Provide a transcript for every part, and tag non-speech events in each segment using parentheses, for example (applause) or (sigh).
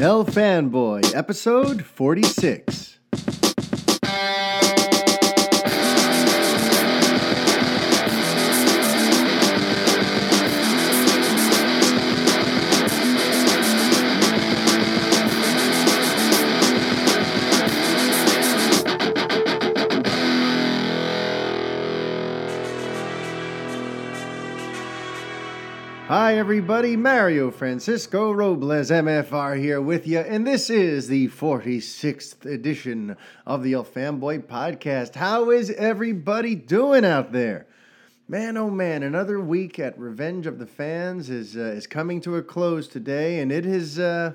El Fanboy, episode 46. Hi, everybody. Mario Francisco Robles, MFR, here with you, and this is the 46th edition of the El Fanboy Podcast. How is everybody doing out there? Man, oh man, another week at Revenge of the Fans is uh, is coming to a close today, and it is uh,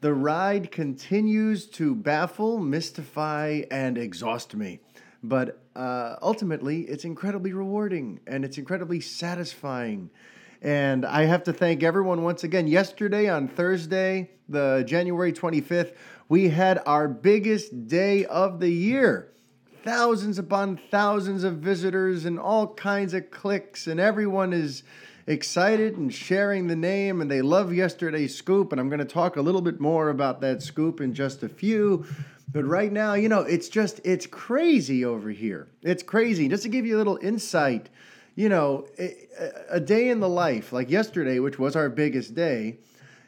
the ride continues to baffle, mystify, and exhaust me. But uh, ultimately, it's incredibly rewarding and it's incredibly satisfying. And I have to thank everyone once again. Yesterday on Thursday, the January 25th, we had our biggest day of the year. Thousands upon thousands of visitors and all kinds of clicks, and everyone is excited and sharing the name, and they love yesterday's scoop. And I'm going to talk a little bit more about that scoop in just a few. But right now, you know, it's just, it's crazy over here. It's crazy. Just to give you a little insight, you know, a, day in the life, like yesterday, which was our biggest day,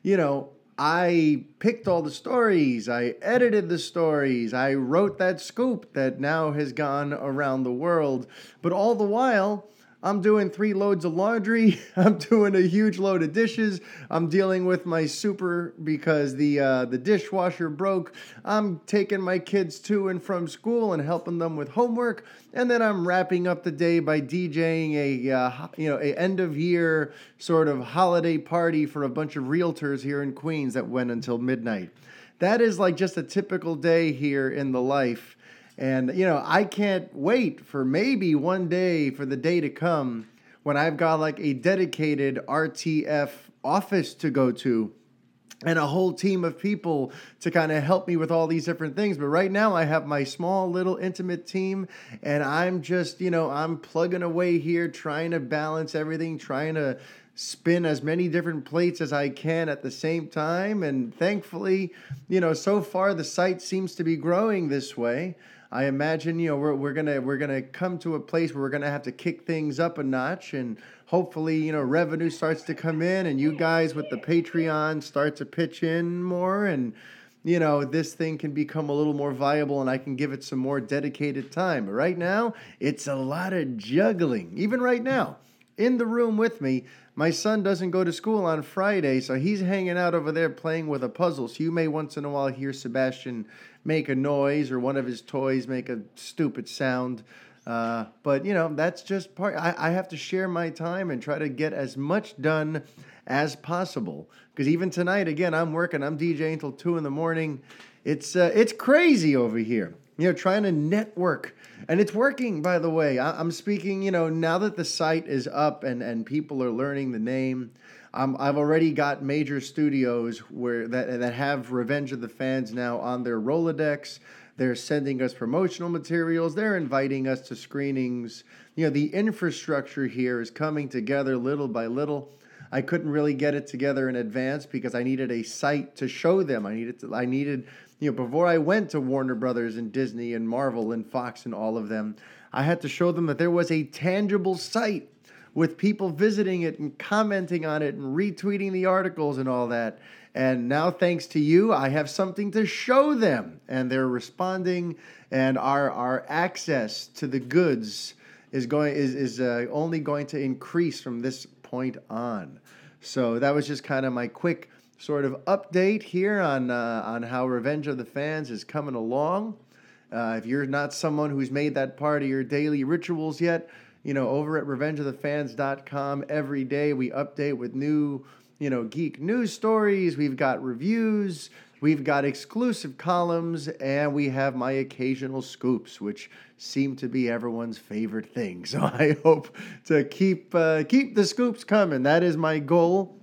you know, I picked all the stories, I edited the stories, I wrote that scoop that now has gone around the world. But all the while, I'm doing three loads of laundry. (laughs) I'm doing a huge load of dishes. I'm dealing with my super because the uh, the dishwasher broke. I'm taking my kids to and from school and helping them with homework, and then I'm wrapping up the day by DJing a uh, you know a end of year sort of holiday party for a bunch of realtors here in Queens that went until midnight. That is like just a typical day here in the life and, you know, I can't wait for maybe one day for the day to come when I've got like a dedicated RTF office to go to and a whole team of people to kind of help me with all these different things. But right now, I have my small, little, intimate team, and I'm just, you know, I'm plugging away here, trying to balance everything, trying to spin as many different plates as I can at the same time. And thankfully, you know, so far the site seems to be growing this way. I imagine you know we're, we're gonna we're gonna come to a place where we're gonna have to kick things up a notch and hopefully you know revenue starts to come in and you guys with the Patreon start to pitch in more and you know this thing can become a little more viable and I can give it some more dedicated time. But right now it's a lot of juggling. Even right now in the room with me. My son doesn't go to school on Friday, so he's hanging out over there playing with a puzzle. So you may once in a while hear Sebastian make a noise or one of his toys make a stupid sound. Uh, but you know that's just part. I, I have to share my time and try to get as much done as possible. Because even tonight, again, I'm working. I'm DJing until two in the morning. It's uh, it's crazy over here. You know, trying to network, and it's working. By the way, I, am speaking. You know, now that the site is up and and people are learning the name. Um, I've already got major studios where that that have Revenge of the Fans now on their Rolodex. They're sending us promotional materials. They're inviting us to screenings. You know, the infrastructure here is coming together little by little. I couldn't really get it together in advance because I needed a site to show them. I needed to, I needed you know before I went to Warner Brothers and Disney and Marvel and Fox and all of them, I had to show them that there was a tangible site with people visiting it and commenting on it and retweeting the articles and all that. And now, thanks to you, I have something to show them, and they're responding. And our our access to the goods is going is is uh, only going to increase from this point on. So that was just kind of my quick sort of update here on uh, on how Revenge of the Fans is coming along. Uh, if you're not someone who's made that part of your daily rituals yet, you know, over at revengeofthefans.com every day we update with new, you know, geek news stories. We've got reviews, we've got exclusive columns, and we have my occasional scoops, which seem to be everyone's favorite thing. (laughs) So I hope to keep uh, keep the scoops coming. That is my goal.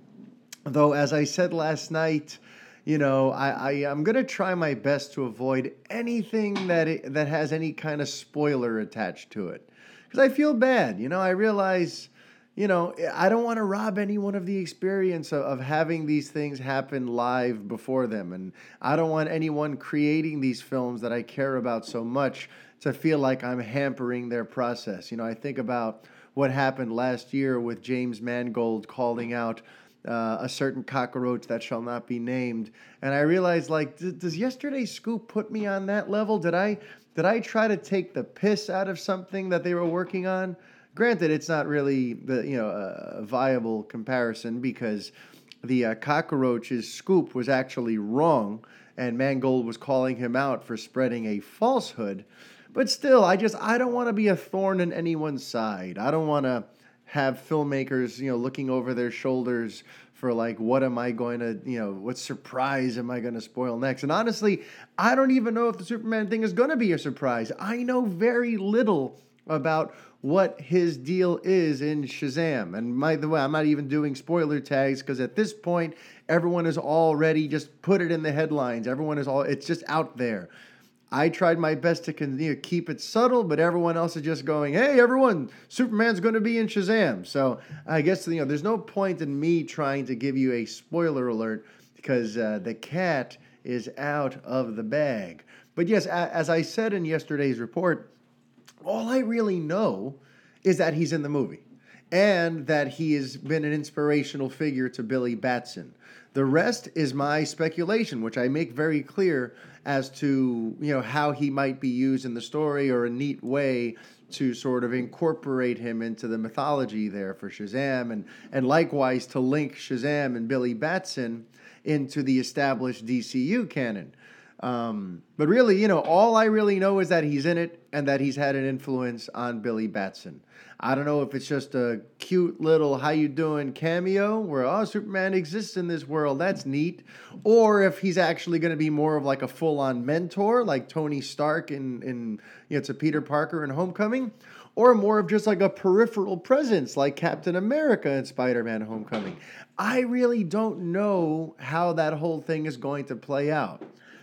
Though, as I said last night, you know, I, I am gonna try my best to avoid anything that it, that has any kind of spoiler attached to it because I feel bad. You know, I realize, you know, I don't want to rob anyone of the experience of, of having these things happen live before them. And I don't want anyone creating these films that I care about so much to feel like I'm hampering their process. You know, I think about what happened last year with James Mangold calling out uh, a certain cockroach that shall not be named, and I realized like, does yesterday's scoop put me on that level? Did I did I try to take the piss out of something that they were working on? Granted, it's not really the you know a viable comparison because the uh, cockroach's scoop was actually wrong, and Mangold was calling him out for spreading a falsehood. But still, I just I don't want to be a thorn in anyone's side. I don't want to have filmmakers you know looking over their shoulders for like what am I going to you know what surprise am I going to spoil next? And honestly, I don't even know if the Superman thing is going to be a surprise. I know very little about what his deal is in Shazam. And by the way, I'm not even doing spoiler tags because at this point, everyone is already just put it in the headlines. Everyone is all, it's just out there. I tried my best to keep it subtle, but everyone else is just going, "Hey, everyone, Superman's going to be in Shazam." So I guess you know, there's no point in me trying to give you a spoiler alert because uh, the cat is out of the bag. But yes, as I said in yesterday's report, all I really know is that he's in the movie and that he has been an inspirational figure to Billy Batson. The rest is my speculation, which I make very clear as to you know how he might be used in the story or a neat way to sort of incorporate him into the mythology there for Shazam and and likewise to link Shazam and Billy Batson into the established DCU canon. Um, but really, you know, all I really know is that he's in it and that he's had an influence on Billy Batson. I don't know if it's just a cute little "How you doing" cameo where oh Superman exists in this world, that's neat, or if he's actually going to be more of like a full-on mentor, like Tony Stark in in you know to Peter Parker in Homecoming, or more of just like a peripheral presence like Captain America in Spider-Man Homecoming. I really don't know how that whole thing is going to play out.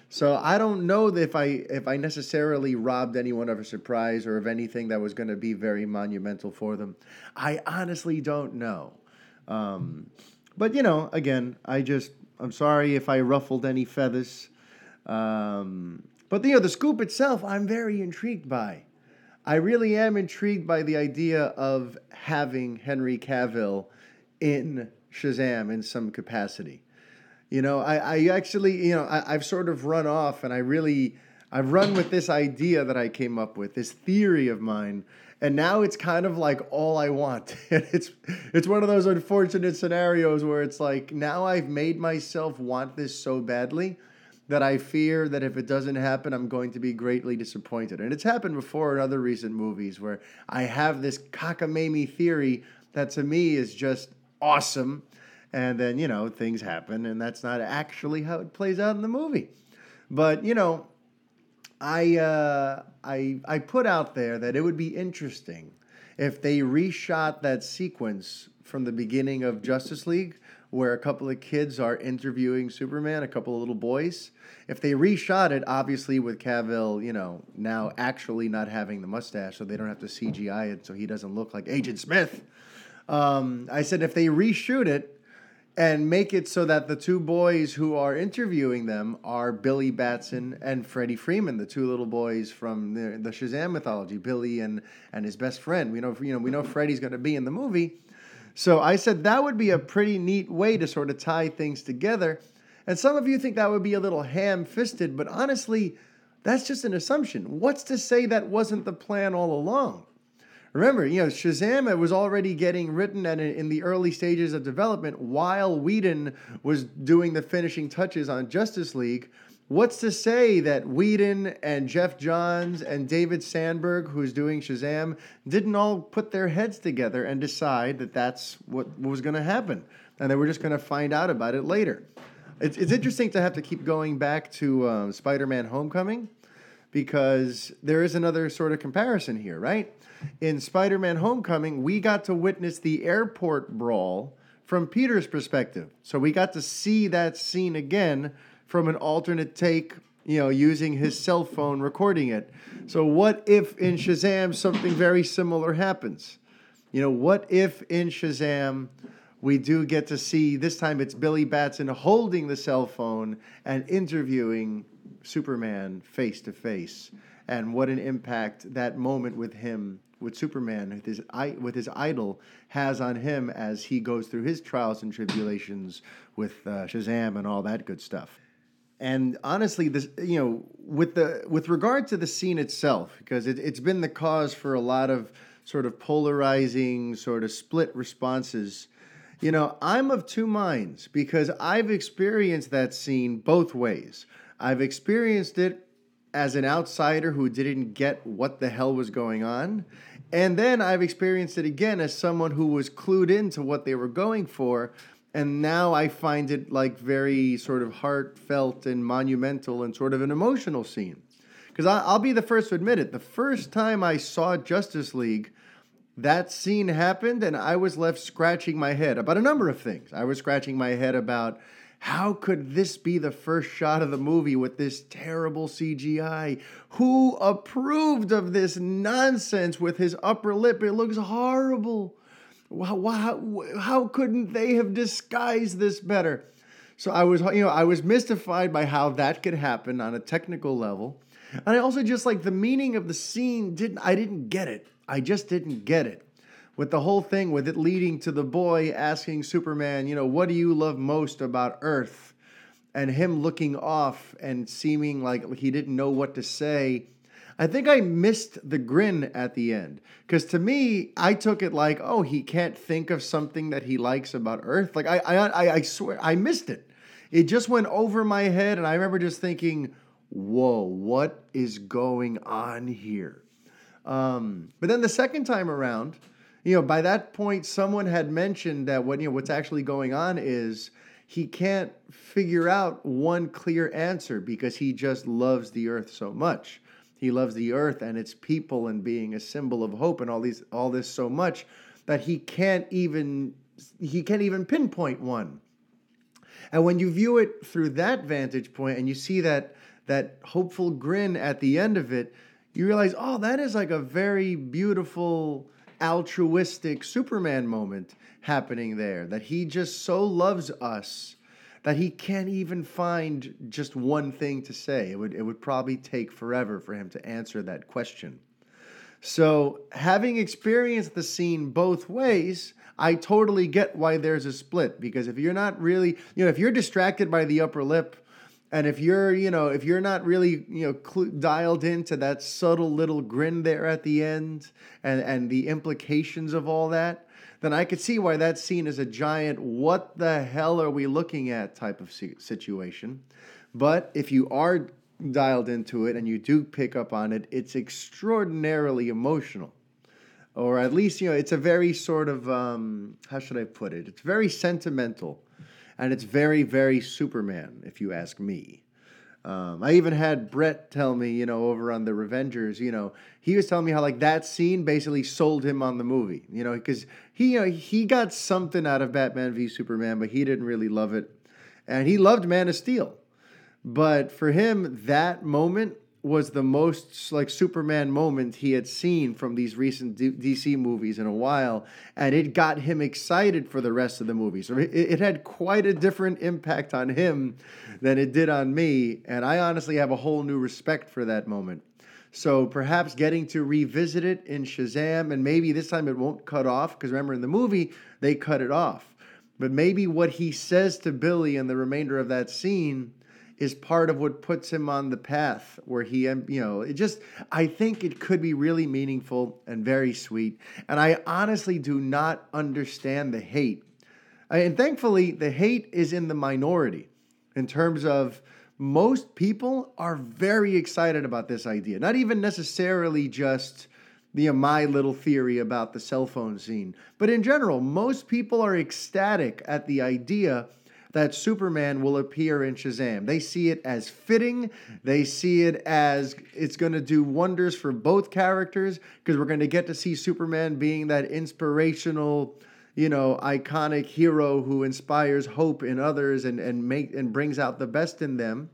So I don't know if I if I necessarily robbed anyone of a surprise or of anything that was going to be very monumental for them. I honestly don't know. Um, but you know, again, I just I'm sorry if I ruffled any feathers. Um, but you know, the scoop itself, I'm very intrigued by. I really am intrigued by the idea of having Henry Cavill in Shazam in some capacity. You know, I, I actually, you know, I, I've sort of run off and I really, I've run with this idea that I came up with, this theory of mine, and now it's kind of like all I want. (laughs) And it's it's one of those unfortunate scenarios where it's like now I've made myself want this so badly that I fear that if it doesn't happen, I'm going to be greatly disappointed. And it's happened before in other recent movies where I have this cockamamie theory that to me is just awesome and then you know things happen and that's not actually how it plays out in the movie. But you know i uh, i i put out there that it would be interesting if they reshot that sequence from the beginning of justice league where a couple of kids are interviewing superman a couple of little boys. If they reshot it obviously with cavill you know now actually not having the mustache so they don't have to cgi it so he doesn't look like agent smith. Um, i said if they reshoot it and make it so that the two boys who are interviewing them are Billy Batson and Freddie Freeman, the two little boys from the, the Shazam mythology, Billy and and his best friend. We know you know we know Freddie's going to be in the movie, so I said that would be a pretty neat way to sort of tie things together. And some of you think that would be a little ham-fisted, but honestly, that's just an assumption. What's to say that wasn't the plan all along? Remember, you know, Shazam was already getting written and in the early stages of development while Whedon was doing the finishing touches on Justice League. What's to say that Whedon and Geoff Johns and David Sandberg, who's doing Shazam, didn't all put their heads together and decide that that's what was going to happen? And they were just going to find out about it later. It's, it's interesting to have to keep going back to uh, Spider Man Homecoming because there is another sort of comparison here, right? in Spider Man Homecoming, we got to witness the airport brawl from Peter's perspective. So we got to see that scene again from an alternate take, you know, using his cell phone recording it. So what if in Shazam something very similar happens? You know, what if in Shazam we do get to see this time it's Billy Batson holding the cell phone and interviewing Superman face to face, and what an impact that moment with him, with Superman, with his with his idol, has on him as he goes through his trials and tribulations with uh, Shazam and all that good stuff. And honestly, this you know, with the with regard to the scene itself, because it, it's been the cause for a lot of sort of polarizing, sort of split responses. You know, I'm of two minds because I've experienced that scene both ways. I've experienced it as an outsider who didn't get what the hell was going on. And then I've experienced it again as someone who was clued into what they were going for and now I find it like very sort of heartfelt and monumental and sort of an emotional scene. Because I'll be the first to admit it. The first time I saw Justice League, that scene happened, and I was left scratching my head about a number of things. I was scratching my head about how could this be the first shot of the movie with this terrible CGI? Who approved of this nonsense with his upper lip? It looks horrible. How, how, how couldn't they have disguised this better? So I was, you know, I was mystified by how that could happen on a technical level. And I also just like the meaning of the scene didn't I didn't get it. I just didn't get it. With the whole thing with it leading to the boy asking Superman, you know, what do you love most about Earth? And him looking off and seeming like he didn't know what to say I think I missed the grin at the end. Because to me, I took it like, oh, he can't think of something that he likes about Earth. Like, I, I, I swear, I missed it. It just went over my head, and I remember just thinking, whoa, what is going on here? Um, but then the second time around, you know, by that point, someone had mentioned that what you know what's actually going on is he can't figure out one clear answer because he just loves the earth so much. He loves the earth and its people and being a symbol of hope and all these all this so much that he can't even he can't even pinpoint one. And when you view it through that vantage point and you see that that hopeful grin at the end of it, you realize, oh, that is like a very beautiful altruistic Superman moment happening there. That he just so loves us that he can't even find just one thing to say. It would, it would probably take forever for him to answer that question. So, having experienced the scene both ways, I totally get why there's a split because if you're not really, you know, if you're distracted by the upper lip, and if you're, you know, if you're not really, you know, cl- dialed into that subtle little grin there at the end and and the implications of all that, then I could see why that scene is a giant, what the hell are we looking at type of situation. But if you are dialed into it and you do pick up on it, it's extraordinarily emotional. Or at least, you know, it's a very sort of, um, how should I put it? It's very sentimental. And it's very, very Superman, if you ask me. Um, I even had Brett tell me, you know, over on the Revengers, you know, he was telling me how like that scene basically sold him on the movie, you know, because he, you know, he got something out of Batman v Superman, but he didn't really love it, and he loved Man of Steel, but for him that moment was the most like Superman moment he had seen from these recent D- DC movies in a while, and it got him excited for the rest of the movie. So it, it, had quite a different impact on him than it did on me, and I honestly have a whole new respect for that moment. So perhaps getting to revisit it in Shazam, and maybe this time it won't cut off because remember in the movie they cut it off, but maybe what he says to Billy in the remainder of that scene is part of what puts him on the path where he, you know, it just, I think it could be really meaningful and very sweet. And I honestly do not understand the hate. And thankfully, the hate is in the minority in terms of most people are very excited about this idea. Not even necessarily just the uh, my little theory about the cell phone scene, but in general, most people are ecstatic at the idea that Superman will appear in Shazam. They see it as fitting. They see it as it's going to do wonders for both characters because we're going to get to see Superman being that inspirational, you know, iconic hero who inspires hope in others and and make and brings out the best in them.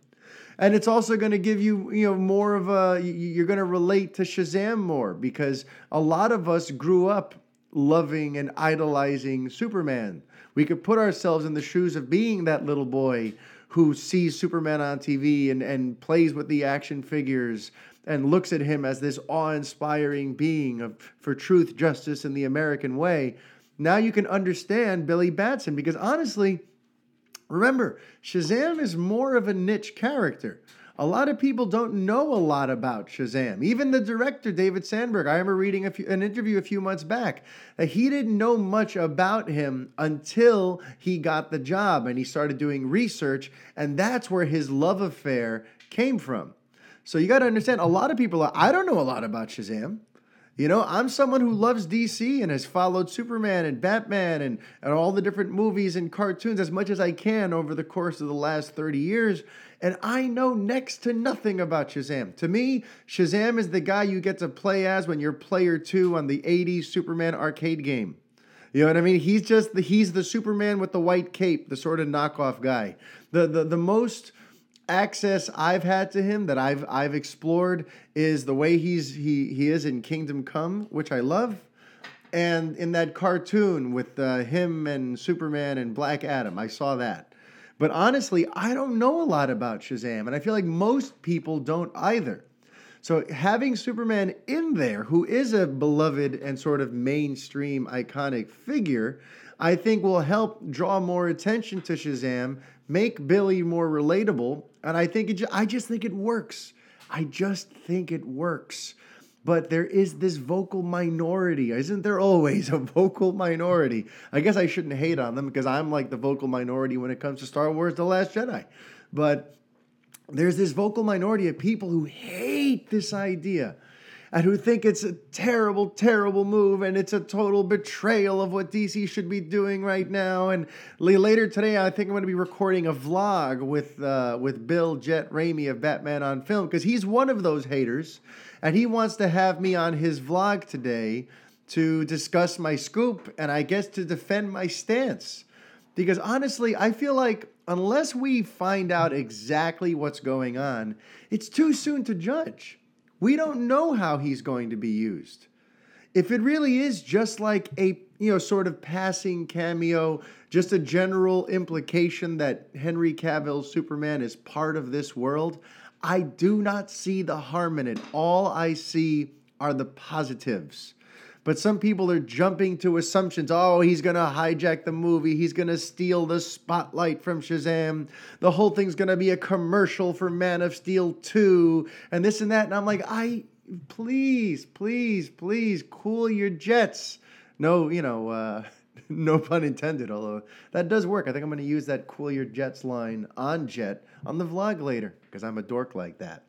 And it's also going to give you, you know, more of a you're going to relate to Shazam more because a lot of us grew up loving and idolizing Superman. We could put ourselves in the shoes of being that little boy who sees Superman on TV and, and plays with the action figures and looks at him as this awe inspiring being of, for truth, justice, and the American way. Now you can understand Billy Batson because honestly, remember, Shazam is more of a niche character. A lot of people don't know a lot about Shazam. Even the director, David Sandberg, I remember reading few, an interview a few months back that he didn't know much about him until he got the job and he started doing research, and that's where his love affair came from. So you got to understand, a lot of people, are, I don't know a lot about Shazam. You know, I'm someone who loves DC and has followed Superman and Batman and, and all the different movies and cartoons as much as I can over the course of the last 30 years and I know next to nothing about Shazam. To me, Shazam is the guy you get to play as when you're player two on the 80s Superman arcade game. You know what I mean? He's just the he's the Superman with the white cape, the sort of knockoff guy. The the the most access I've had to him that I've I've explored is the way he's he he is in Kingdom Come, which I love, and in that cartoon with uh, him and Superman and Black Adam. I saw that. But honestly, I don't know a lot about Shazam, and I feel like most people don't either. So having Superman in there, who is a beloved and sort of mainstream iconic figure, I think will help draw more attention to Shazam, make Billy more relatable, and I think it. I just think it works. I just think it works but there is this vocal minority. Isn't there always a vocal minority? I guess I shouldn't hate on them because I'm like the vocal minority when it comes to Star Wars The Last Jedi. But there's this vocal minority of people who hate this idea and who think it's a terrible, terrible move and it's a total betrayal of what DC should be doing right now. And later today, I think I'm going to be recording a vlog with uh, with Bill Jett Ramey of Batman on Film because he's one of those haters and he wants to have me on his vlog today to discuss my scoop and I guess to defend my stance. Because honestly, I feel like unless we find out exactly what's going on, it's too soon to judge. We don't know how he's going to be used. If it really is just like a, you know, sort of passing cameo, just a general implication that Henry Cavill's Superman is part of this world, I do not see the harm in it. All I see are the positives. But some people are jumping to assumptions. Oh, he's going to hijack the movie. He's going to steal the spotlight from Shazam. The whole thing's going to be a commercial for Man of Steel 2 and this and that. And I'm like, I, please, please, please cool your jets. No, you know, uh, (laughs) no pun intended, although that does work. I think I'm going to use that cool your jets line on Jett on the vlog later because I'm a dork like that.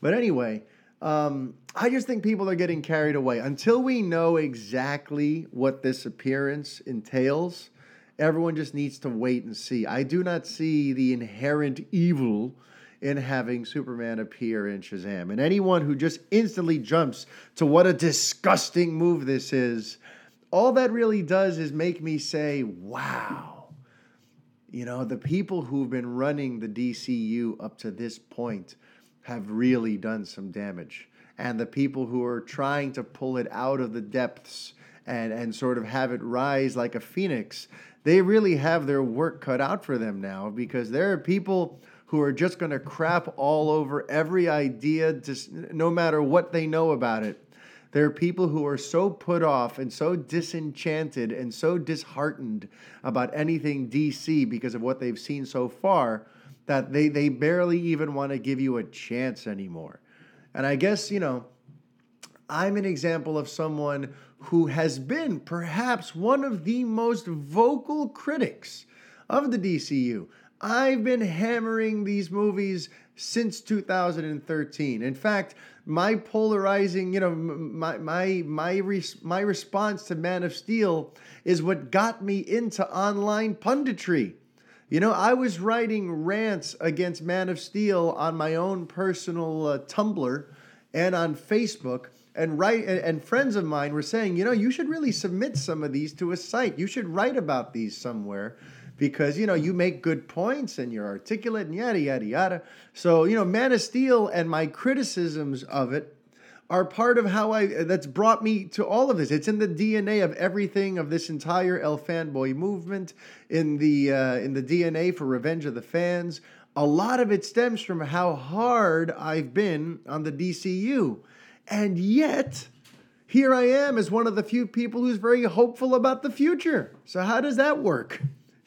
But anyway, um, I just think people are getting carried away. Until we know exactly what this appearance entails, everyone just needs to wait and see. I do not see the inherent evil in having Superman appear in Shazam. And anyone who just instantly jumps to what a disgusting move this is, all that really does is make me say, wow you know, the people who've been running the DCU up to this point have really done some damage. And the people who are trying to pull it out of the depths and, and sort of have it rise like a phoenix, they really have their work cut out for them now because there are people who are just going to crap all over every idea, just no matter what they know about it. There are people who are so put off and so disenchanted and so disheartened about anything DC because of what they've seen so far that they, they barely even want to give you a chance anymore. And I guess, you know, I'm an example of someone who has been perhaps one of the most vocal critics of the DCU. I've been hammering these movies since 2013. In fact, my polarizing, you know, my my my res- my response to Man of Steel is what got me into online punditry. You know, I was writing rants against Man of Steel on my own personal uh, Tumblr and on Facebook and write and, and friends of mine were saying, you know, you should really submit some of these to a site. You should write about these somewhere because you know you make good points and you're articulate and yada yada yada. So you know, Man of Steel and my criticisms of it are part of how I that's brought me to all of this. It's in the DNA of everything of this entire El Fanboy movement, in the uh, in the DNA for Revenge of the Fans. A lot of it stems from how hard I've been on the DCU, and yet here I am as one of the few people who's very hopeful about the future. So how does that work?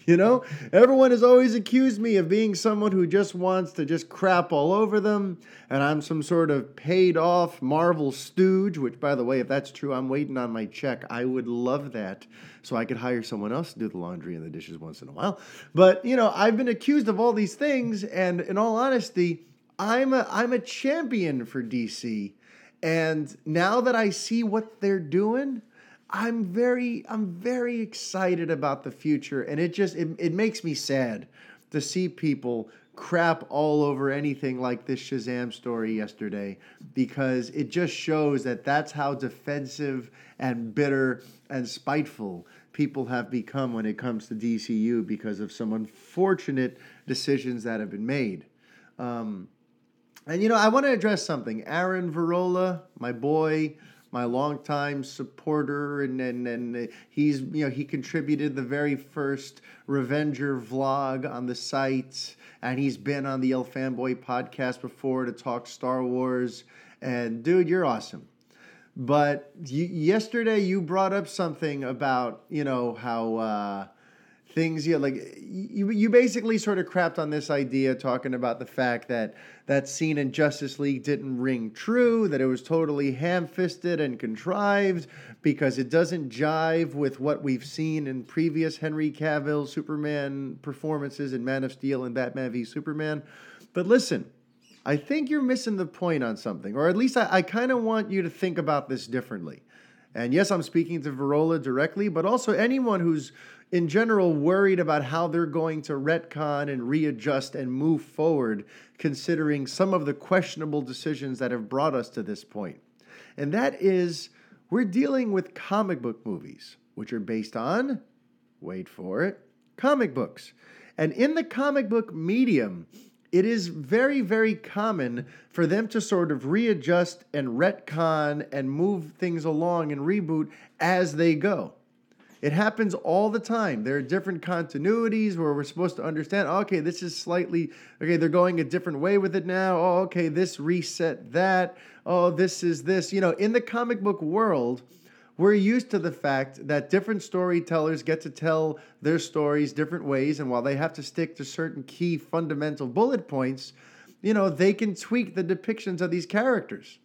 You know, everyone has always accused me of being someone who just wants to just crap all over them, and I'm some sort of paid off Marvel stooge, which, by the way, if that's true, I'm waiting on my check. I would love that so I could hire someone else to do the laundry and the dishes once in a while. But, you know, I've been accused of all these things, and in all honesty, I'm a, I'm a champion for DC. And now that I see what they're doing, I'm very I'm very excited about the future and it just it, it makes me sad to see people crap all over anything like this Shazam story yesterday because it just shows that that's how defensive and bitter and spiteful people have become when it comes to DCU because of some unfortunate decisions that have been made. Um, and you know, I want to address something. Aaron Verola, my boy, my longtime supporter, and, and, and he's, you know, he contributed the very first Revenger vlog on the site, and he's been on the El Fanboy podcast before to talk Star Wars. And dude, you're awesome. But you, yesterday you brought up something about, you know, how, uh, things you like you, you basically sort of crapped on this idea talking about the fact that that scene in Justice League didn't ring true, that it was totally ham-fisted and contrived because it doesn't jive with what we've seen in previous Henry Cavill Superman performances in Man of Steel and Batman v Superman. But listen, I think you're missing the point on something, or at least I, I kind of want you to think about this differently. And yes, I'm speaking to Verola directly, but also anyone who's in general worried about how they're going to retcon and readjust and move forward, considering some of the questionable decisions that have brought us to this point. And that is, we're dealing with comic book movies, which are based on, wait for it, comic books. And in the comic book medium, it is very, very common for them to sort of readjust and retcon and move things along and reboot as they go. It happens all the time. There are different continuities where we're supposed to understand, oh, okay, this is slightly, okay, they're going a different way with it now. Oh, okay, this reset that. Oh, this is this. You know, in the comic book world, we're used to the fact that different storytellers get to tell their stories different ways. And while they have to stick to certain key fundamental bullet points, you know, they can tweak the depictions of these characters.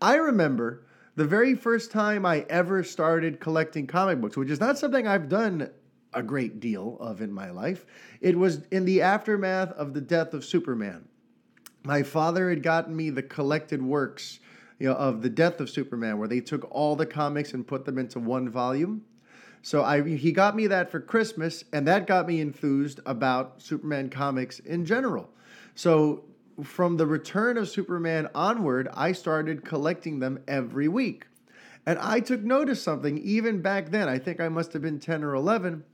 I remember the very first time I ever started collecting comic books, which is not something I've done a great deal of in my life, it was in the aftermath of the death of Superman. My father had gotten me the collected works you know, of the death of Superman, where they took all the comics and put them into one volume. So I he got me that for Christmas, and that got me enthused about Superman comics in general. So from the return of Superman onward, I started collecting them every week. And I took note of something even back then. I think I must have been 10 or 11.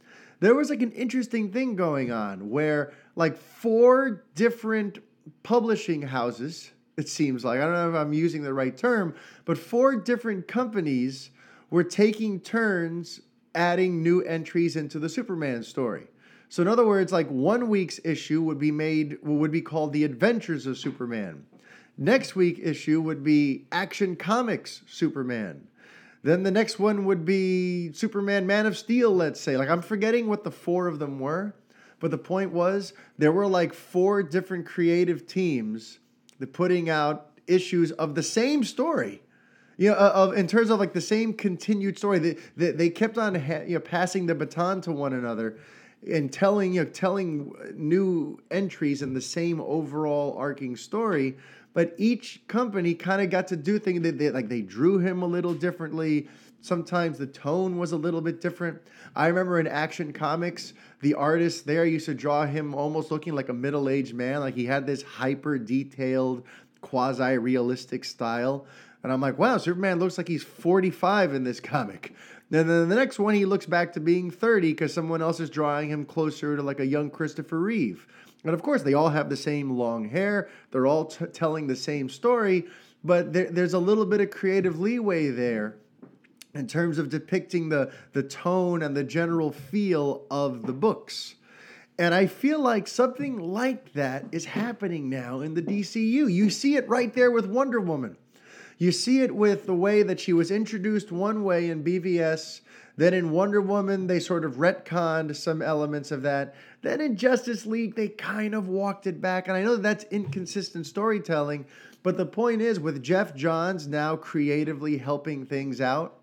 There was like an interesting thing going on where like four different publishing houses, it seems like, I don't know if I'm using the right term, but four different companies were taking turns adding new entries into the Superman story. So in other words, like one week's issue would be made would be called The Adventures of Superman. Next week issue would be Action Comics Superman. Then the next one would be Superman Man of Steel, let's say. Like I'm forgetting what the four of them were, but the point was there were like four different creative teams that putting out issues of the same story you know, of in terms of like the same continued story. They, they, they kept on you know passing the baton to one another, and telling you know, telling new entries in the same overall arcing story but each company kind of got to do things that they, like they drew him a little differently. Sometimes the tone was a little bit different. I remember in action comics the artist there used to draw him almost looking like a middle-aged man like he had this hyper detailed quasi realistic style. And i'm like wow superman looks like he's 45 in this comic then the next one, he looks back to being 30 because someone else is drawing him closer to like a young Christopher Reeve. And of course, they all have the same long hair. They're all t- telling the same story. but there, there's a little bit of creative leeway there in terms of depicting the, the tone and the general feel of the books. And I feel like something like that is happening now in the DCU. You see it right there with Wonder Woman. You see it with the way that she was introduced one way in BVS. Then in Wonder Woman, they sort of retconned some elements of that. Then in Justice League, they kind of walked it back. And I know that that's inconsistent storytelling, but the point is, with Geoff Johns now creatively helping things out,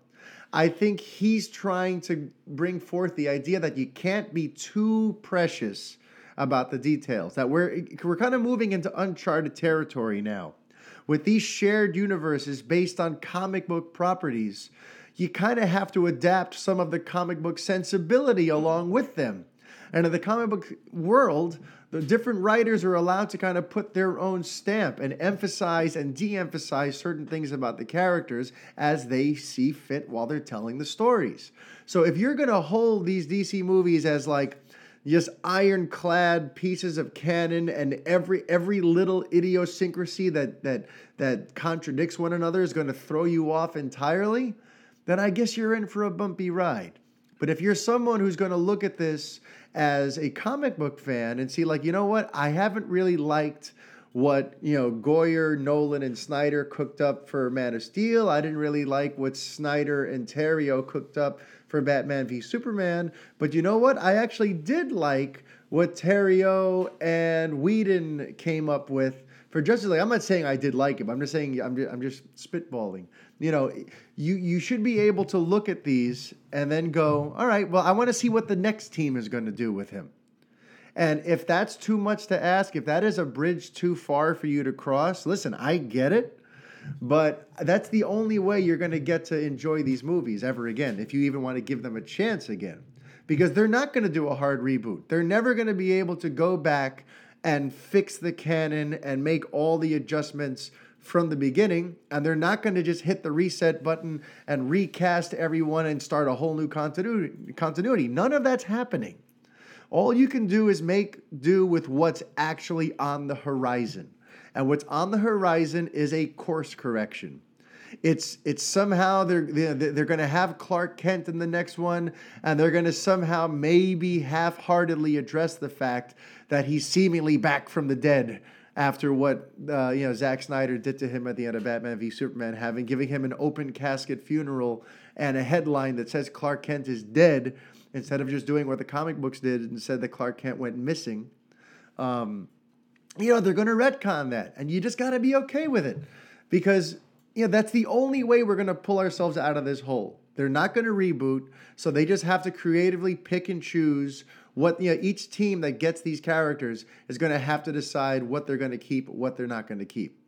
I think he's trying to bring forth the idea that you can't be too precious about the details. That we're we're kind of moving into uncharted territory now. With these shared universes based on comic book properties, you kind of have to adapt some of the comic book sensibility along with them. And in the comic book world, the different writers are allowed to kind of put their own stamp and emphasize and de emphasize certain things about the characters as they see fit while they're telling the stories. So if you're going to hold these DC movies as like, just ironclad pieces of canon and every every little idiosyncrasy that that that contradicts one another is going to throw you off entirely then i guess you're in for a bumpy ride but if you're someone who's going to look at this as a comic book fan and see, like, you know what, I haven't really liked what you know Goyer, Nolan, and Snyder cooked up for Man of Steel. I didn't really like what Snyder and Terrio cooked up for Batman v Superman. But you know what? I actually did like what Terrio and Whedon came up with for Justice League, I'm not saying I did like him. I'm just saying I'm just, I'm just spitballing. You know, you you should be able to look at these and then go, all right, well, I want to see what the next team is going to do with him. And if that's too much to ask, if that is a bridge too far for you to cross, listen, I get it. But that's the only way you're going to get to enjoy these movies ever again, if you even want to give them a chance again. Because they're not going to do a hard reboot. They're never going to be able to go back and fix the canon and make all the adjustments from the beginning. And they're not going to just hit the reset button and recast everyone and start a whole new continuity. continuity. None of that's happening. All you can do is make do with what's actually on the horizon. And what's on the horizon is a course correction. It's it's somehow they're they're, they're going to have Clark Kent in the next one, and they're going to somehow maybe half-heartedly address the fact that he's seemingly back from the dead after what uh, you know Zack Snyder did to him at the end of Batman v Superman, having giving him an open casket funeral and a headline that says Clark Kent is dead instead of just doing what the comic books did and said that Clark Kent went missing. Um, you know they're going to retcon that, and you just got to be okay with it because you know, that's the only way we're going to pull ourselves out of this hole. They're not going to reboot, so they just have to creatively pick and choose what you know, each team that gets these characters is going to have to decide what they're going to keep, what they're not going to keep.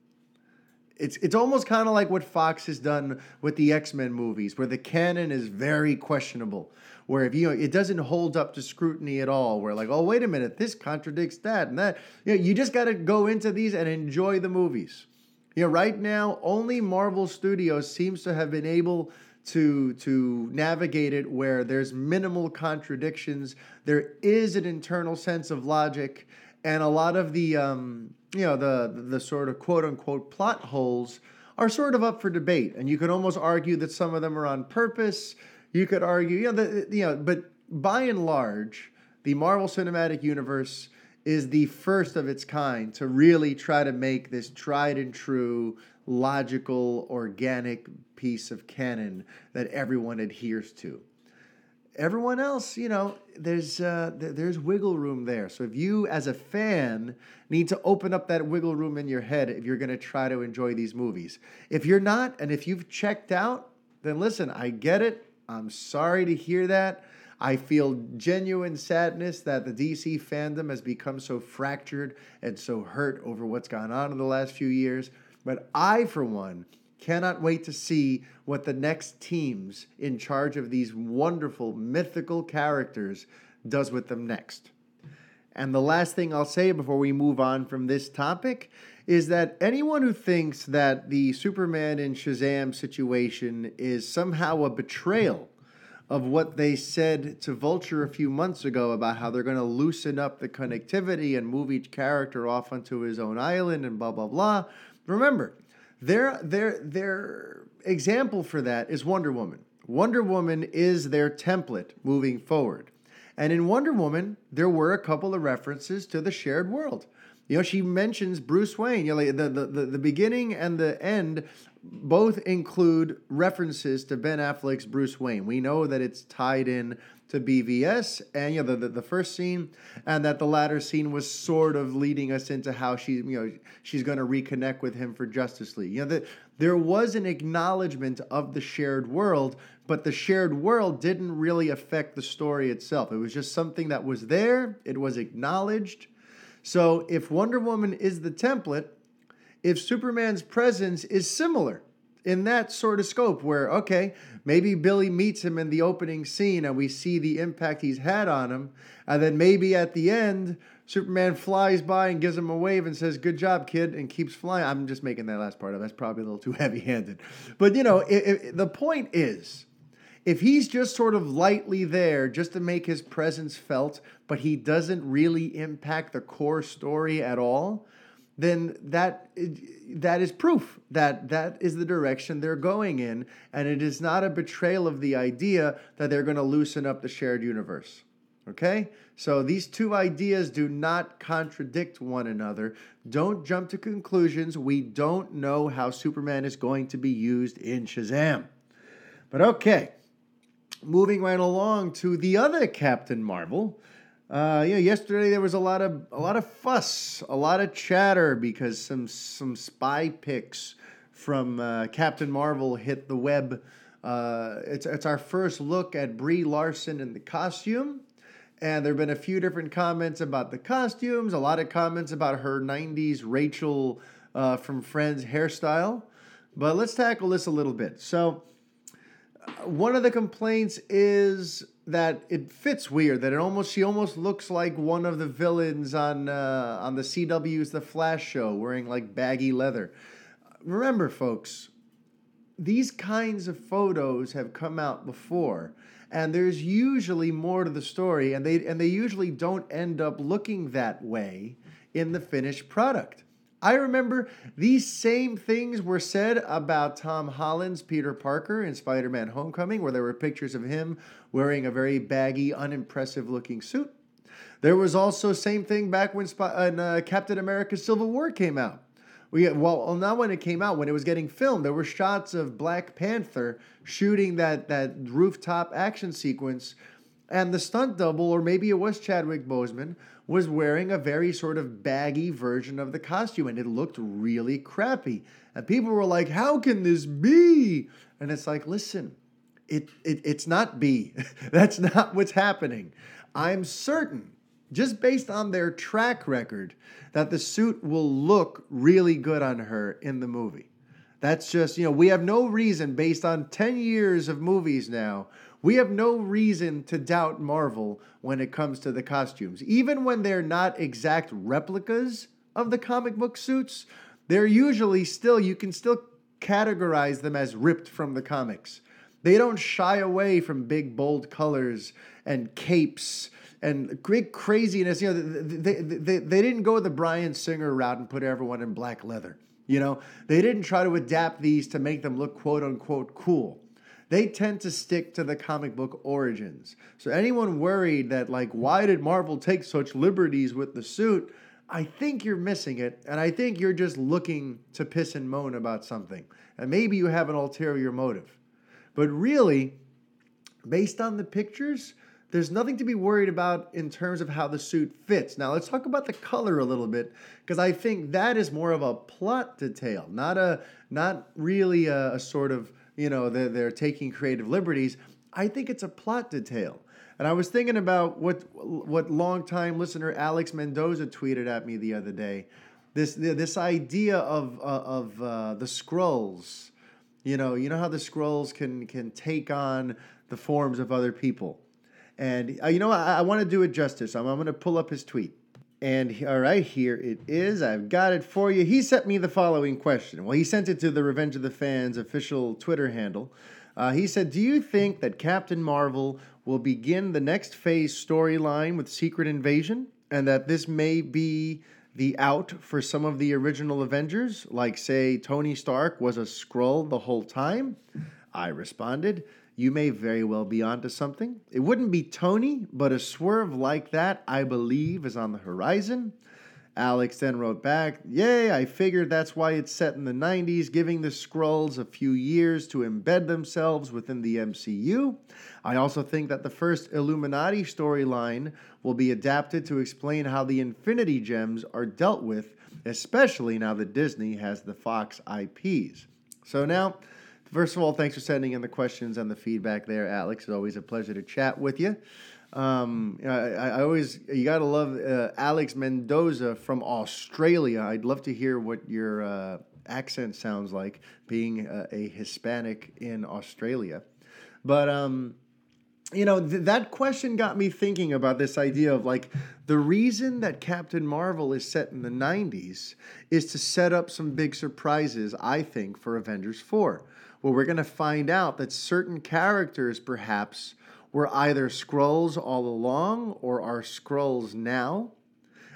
It's it's almost kind of like what Fox has done with the X-Men movies where the canon is very questionable. Where if you know it doesn't hold up to scrutiny at all, where like, oh wait a minute, this contradicts that and that. You know, you just got to go into these and enjoy the movies. You know, right now, only Marvel Studios seems to have been able to to navigate it where there's minimal contradictions. There is an internal sense of logic, and a lot of the um, you know the the sort of quote unquote plot holes are sort of up for debate, and you could almost argue that some of them are on purpose. You could argue, you know, the, you know, but by and large, the Marvel Cinematic Universe is the first of its kind to really try to make this tried and true, logical, organic piece of canon that everyone adheres to. Everyone else, you know, there's uh, there's wiggle room there. So if you, as a fan, need to open up that wiggle room in your head if you're going to try to enjoy these movies. If you're not, and if you've checked out, then listen, I get it. I'm sorry to hear that. I feel genuine sadness that the DC fandom has become so fractured and so hurt over what's gone on in the last few years. But I, for one, cannot wait to see what the next teams in charge of these wonderful mythical characters does with them next. And the last thing I'll say before we move on from this topic is that anyone who thinks that the Superman and Shazam situation is somehow a betrayal of what they said to Vulture a few months ago about how they're going to loosen up the connectivity and move each character off onto his own island and blah, blah, blah. Remember, Their their their example for that is Wonder Woman. Wonder Woman is their template moving forward. And in Wonder Woman, there were a couple of references to the shared world. You know, she mentions Bruce Wayne. You know, like the, the, the, the beginning and the end both include references to Ben Affleck's Bruce Wayne. We know that it's tied in to BVS and you know the, the, the, first scene and that the latter scene was sort of leading us into how she you know she's going to reconnect with him for Justice League. You know that there was an acknowledgement of the shared world, but the shared world didn't really affect the story itself. It was just something that was there, it was acknowledged. So if Wonder Woman is the template, if Superman's presence is similar in that sort of scope, where, okay, maybe Billy meets him in the opening scene and we see the impact he's had on him, and then maybe at the end, Superman flies by and gives him a wave and says, Good job, kid, and keeps flying. I'm just making that last part up. That's probably a little too (laughs) heavy handed. But, you know, it, it, the point is if he's just sort of lightly there just to make his presence felt, but he doesn't really impact the core story at all, then that that is proof that that is the direction they're going in and it is not a betrayal of the idea that they're going to loosen up the shared universe okay? So these two ideas do not contradict one another. Don't jump to conclusions. We don't know how superman is going to be used in shazam. But okay moving right along to the other captain marvel uh, you know, yesterday there was a lot of a lot of fuss, a lot of chatter because some some spy pics from uh, Captain Marvel hit the web. Uh, it's it's our first look at Brie Larson in the costume, and there have been a few different comments about the costumes. A lot of comments about her '90s Rachel uh, from Friends hairstyle. But let's tackle this a little bit. So, one of the complaints is that it fits weird that it almost she almost looks like one of the villains on uh, on the CW's The Flash show wearing like baggy leather. Remember, folks, these kinds of photos have come out before, and there's usually more to the story, and they and they usually don't end up looking that way in the finished product. I remember these same things were said about Tom Holland's Peter Parker in Spider Man Homecoming, where there were pictures of him wearing a very baggy, unimpressive looking suit. There was also same thing back when, when uh, Captain America Civil War came out. We, well, not when it came out, when it was getting filmed, there were shots of Black Panther shooting that, that rooftop action sequence, and the stunt double, or maybe it was Chadwick Boseman, was wearing a very sort of baggy version of the costume and it looked really crappy. And people were like, How can this be? And it's like, listen, it, it it's not B. (laughs) That's not what's happening. I'm certain, just based on their track record, that the suit will look really good on her in the movie. That's just, you know, we have no reason based on 10 years of movies now we have no reason to doubt Marvel when it comes to the costumes. Even when they're not exact replicas of the comic book suits, they're usually still, you can still categorize them as ripped from the comics. They don't shy away from big, bold colors and capes and great craziness. You know, they, they, they didn't go the Bryan Singer route and put everyone in black leather. You know, they didn't try to adapt these to make them look quote unquote cool they tend to stick to the comic book origins. So anyone worried that like why did Marvel take such liberties with the suit? I think you're missing it, and I think you're just looking to piss and moan about something. And maybe you have an ulterior motive. But really, based on the pictures, there's nothing to be worried about in terms of how the suit fits. Now, let's talk about the color a little bit because I think that is more of a plot detail, not a not really a, a sort of you know, they're, they're taking creative liberties. I think it's a plot detail. And I was thinking about what what longtime listener Alex Mendoza tweeted at me the other day. This this idea of uh, of uh, the Skrulls. You know, you know how the Skrulls can can take on the forms of other people. And uh, you know, I, I want to do it justice. I'm, I'm going to pull up his tweet. And all right, here it is. I've got it for you. He sent me the following question. Well, he sent it to the Revenge of the Fans official Twitter handle. Uh, he said, Do you think that Captain Marvel will begin the next phase storyline with Secret Invasion? And that this may be the out for some of the original Avengers, like, say, Tony Stark was a Skrull the whole time? I responded, You may very well be onto something. It wouldn't be Tony, but a swerve like that, I believe, is on the horizon. Alex then wrote back, Yay, I figured that's why it's set in the 90s, giving the Skrulls a few years to embed themselves within the MCU. I also think that the first Illuminati storyline will be adapted to explain how the Infinity Gems are dealt with, especially now that Disney has the Fox IPs. So now, first of all, thanks for sending in the questions and the feedback there, Alex. It's always a pleasure to chat with you. Um, I, I always you gotta love uh, Alex Mendoza from Australia. I'd love to hear what your uh, accent sounds like, being uh, a Hispanic in Australia. But um, you know th- that question got me thinking about this idea of like the reason that Captain Marvel is set in the '90s is to set up some big surprises. I think for Avengers Four, where we're gonna find out that certain characters perhaps were either Skrulls all along or are Skrulls now.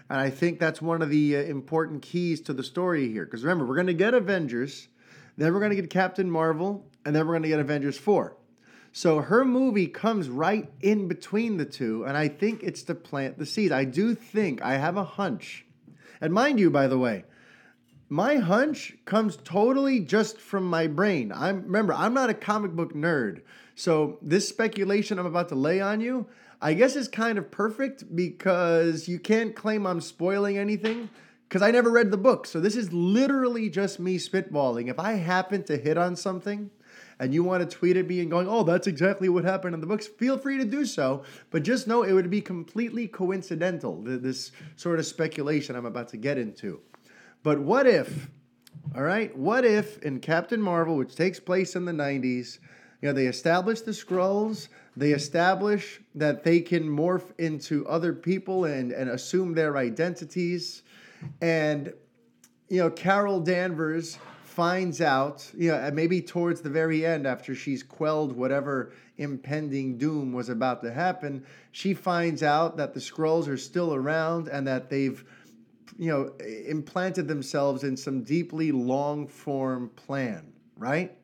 And I think that's one of the uh, important keys to the story here. Because remember, we're going to get Avengers, then we're going to get Captain Marvel, and then we're going to get Avengers 4. So her movie comes right in between the two, and I think it's to plant the seed. I do think, I have a hunch. And mind you, by the way, my hunch comes totally just from my brain. I'm remember, I'm not a comic book nerd. So this speculation I'm about to lay on you, I guess is kind of perfect because you can't claim I'm spoiling anything because I never read the book. So this is literally just me spitballing. If I happen to hit on something and you want to tweet at me and going, oh, that's exactly what happened in the books, feel free to do so. But just know it would be completely coincidental, this sort of speculation I'm about to get into. But what if, all right, what if in Captain Marvel, which takes place in the 90s, you know, they establish the Skrulls. They establish that they can morph into other people and, and assume their identities. And, you know, Carol Danvers finds out, you know, maybe towards the very end, after she's quelled whatever impending doom was about to happen, she finds out that the Skrulls are still around and that they've, you know, implanted themselves in some deeply long form plan, right?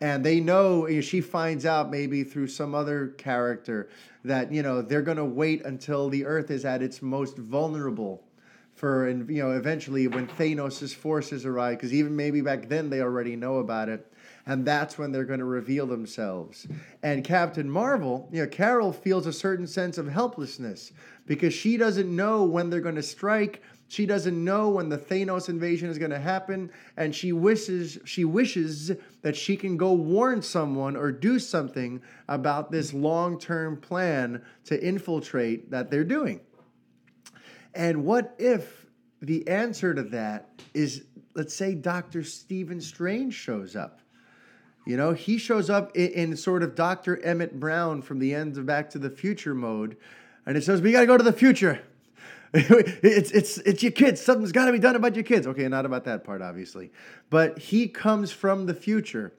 and they know you know, she finds out maybe through some other character that you know they're going to wait until the earth is at its most vulnerable for and you know eventually when Thanos' forces arrive because even maybe back then they already know about it and that's when they're going to reveal themselves and Captain Marvel you know Carol feels a certain sense of helplessness because she doesn't know when they're going to strike she doesn't know when the Thanos invasion is going to happen, and she wishes she wishes that she can go warn someone or do something about this long-term plan to infiltrate that they're doing. And what if the answer to that is let's say Dr. Stephen Strange shows up? You know, he shows up in, in, sort of Dr. Emmett Brown from the end of Back to the Future mode, and it says, We got to go to the future. (laughs) it's it's it's your kids. Something's got to be done about your kids. Okay, not about that part, obviously, but he comes from the future,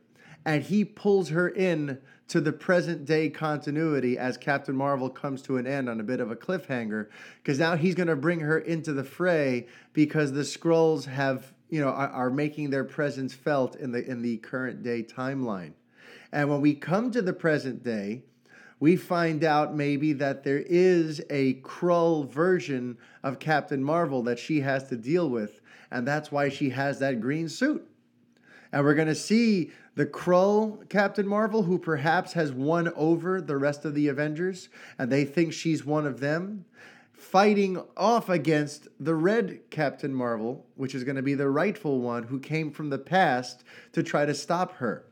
and he pulls her in to the present day continuity as Captain Marvel comes to an end on a bit of a cliffhanger, because now he's going to bring her into the fray because the Skrulls have you know are, are making their presence felt in the in the current day timeline, and when we come to the present day we find out maybe that there is a Skrull version of Captain Marvel that she has to deal with, and that's why she has that green suit. And we're going to see the Skrull Captain Marvel, who perhaps has won over the rest of the Avengers, and they think she's one of them, fighting off against the Red Captain Marvel, which is going to be the rightful one who came from the past to try to stop her.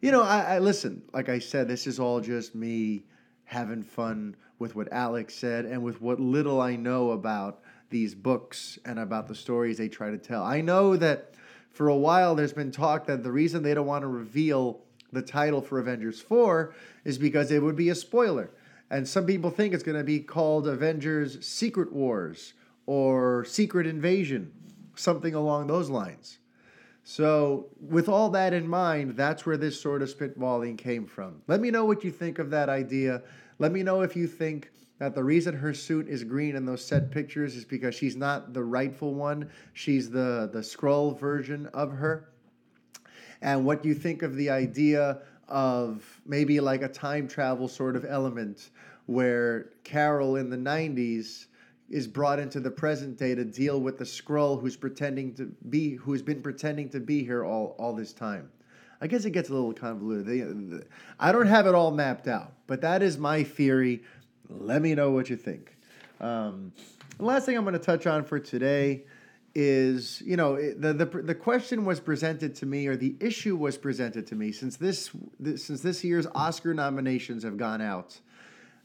You know, I, I listen. Like I said, this is all just me having fun with what Alex said and with what little I know about these books and about the stories they try to tell. I know that for a while there's been talk that the reason they don't want to reveal the title for Avengers 4 is because it would be a spoiler. And some people think it's going to be called Avengers Secret Wars or Secret Invasion, something along those lines. So, with all that in mind, that's where this sort of spitballing came from. Let me know what you think of that idea. Let me know if you think that the reason her suit is green in those set pictures is because she's not the rightful one. She's the, the Skrull version of her. And what you think of the idea of maybe like a time travel sort of element where Carol in the 90s is brought into the present day to deal with the Skrull who's pretending to be who's been pretending to be here all, all this time. I guess it gets a little convoluted. I don't have it all mapped out, but that is my theory. Let me know what you think. Um, the last thing I'm going to touch on for today is, you know, the, the the question was presented to me, or the issue was presented to me, since this, this since this year's Oscar nominations have gone out.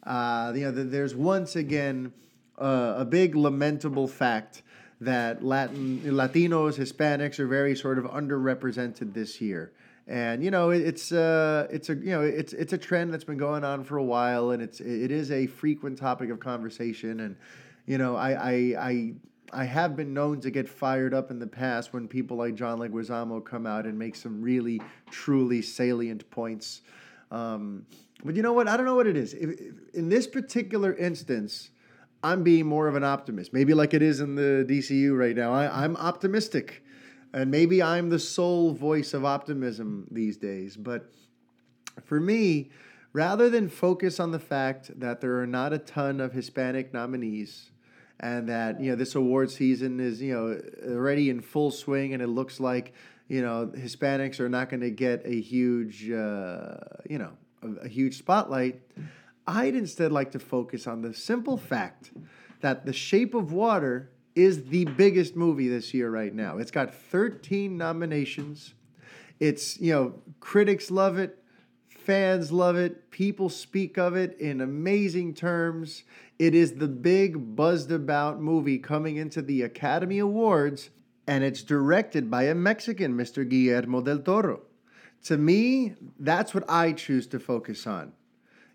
Uh, you know, there's once again uh, a big lamentable fact that Latin Latinos, Hispanics are very sort of underrepresented this year and you know it, it's uh it's a you know it's it's a trend that's been going on for a while and it's it is a frequent topic of conversation and you know I I I I have been known to get fired up in the past when people like John Leguizamo come out and make some really truly salient points. Um, but you know what? I don't know what it is. If, if, in this particular instance, I'm being more of an optimist. Maybe like it is in the DCU right now. I, I'm optimistic and maybe I'm the sole voice of optimism these days, but for me, rather than focus on the fact that there are not a ton of Hispanic nominees and that you know this award season is you know already in full swing and it looks like you know Hispanics are not going to get a huge uh, you know a, a huge spotlight, I'd instead like to focus on the simple fact that The Shape of Water is the biggest movie this year right now. It's got 13 nominations. It's, you know, critics love it, fans love it, people speak of it in amazing terms. It is the big buzzed about movie coming into the Academy Awards, and it's directed by a Mexican, Mr. Guillermo del Toro. To me, that's what I choose to focus on.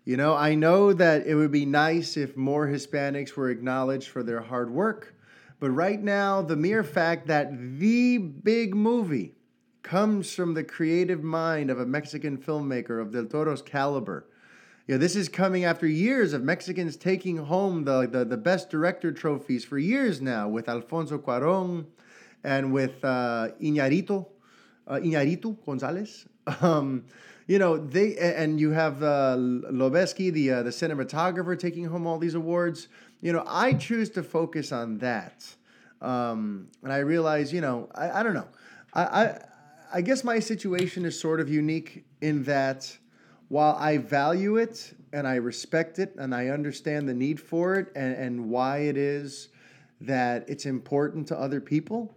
You know, I know that it would be nice if more Hispanics were acknowledged for their hard work but right now, the mere fact that the big movie comes from the creative mind of a Mexican filmmaker of Del Toro's caliber. You know, this is coming after years of Mexicans taking home the, the, the best director trophies for years now with Alfonso Cuaron and with uh, Iñárritu, uh, Iñárritu Gonzalez. (laughs) Um, you know, they and you have uh, Lubezki, the uh, the cinematographer, taking home all these awards you know, I choose to focus on that. Um, and I realize, you know, I, I don't know. I, I, I guess my situation is sort of unique in that while I value it and I respect it and I understand the need for it and, and why it is that it's important to other people,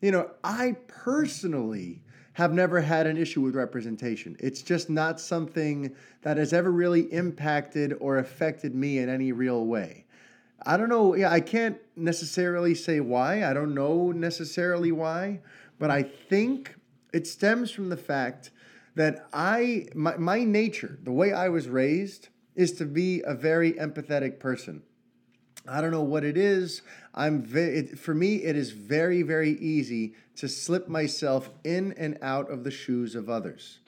you know, I personally have never had an issue with representation. It's just not something that has ever really impacted or affected me in any real way. I don't know. Yeah, I can't necessarily say why. I don't know necessarily why, but I think it stems from the fact that I my, my nature, the way I was raised, is to be a very empathetic person. I don't know what it is. I'm very, it, for me, it is very, very easy to slip myself in and out of the shoes of others.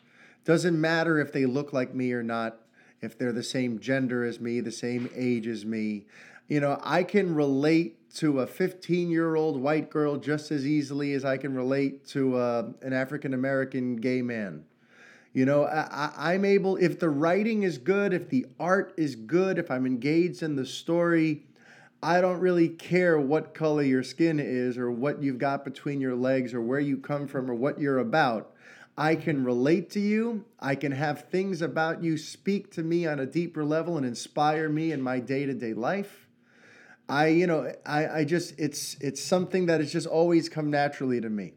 Doesn't matter if they look like me or not, if they're the same gender as me, the same age as me you know, I can relate to a 15 year old white girl just as easily as I can relate to uh, an African American gay man. You know, I, am able, if the writing is good, if the art is good, if I'm engaged in the story, I don't really care what color your skin is or what you've got between your legs or where you come from or what you're about. I can relate to you. I can have things about you speak to me on a deeper level and inspire me in my day to day life. I, you know, I, I just it's it's something that has just always come naturally to me.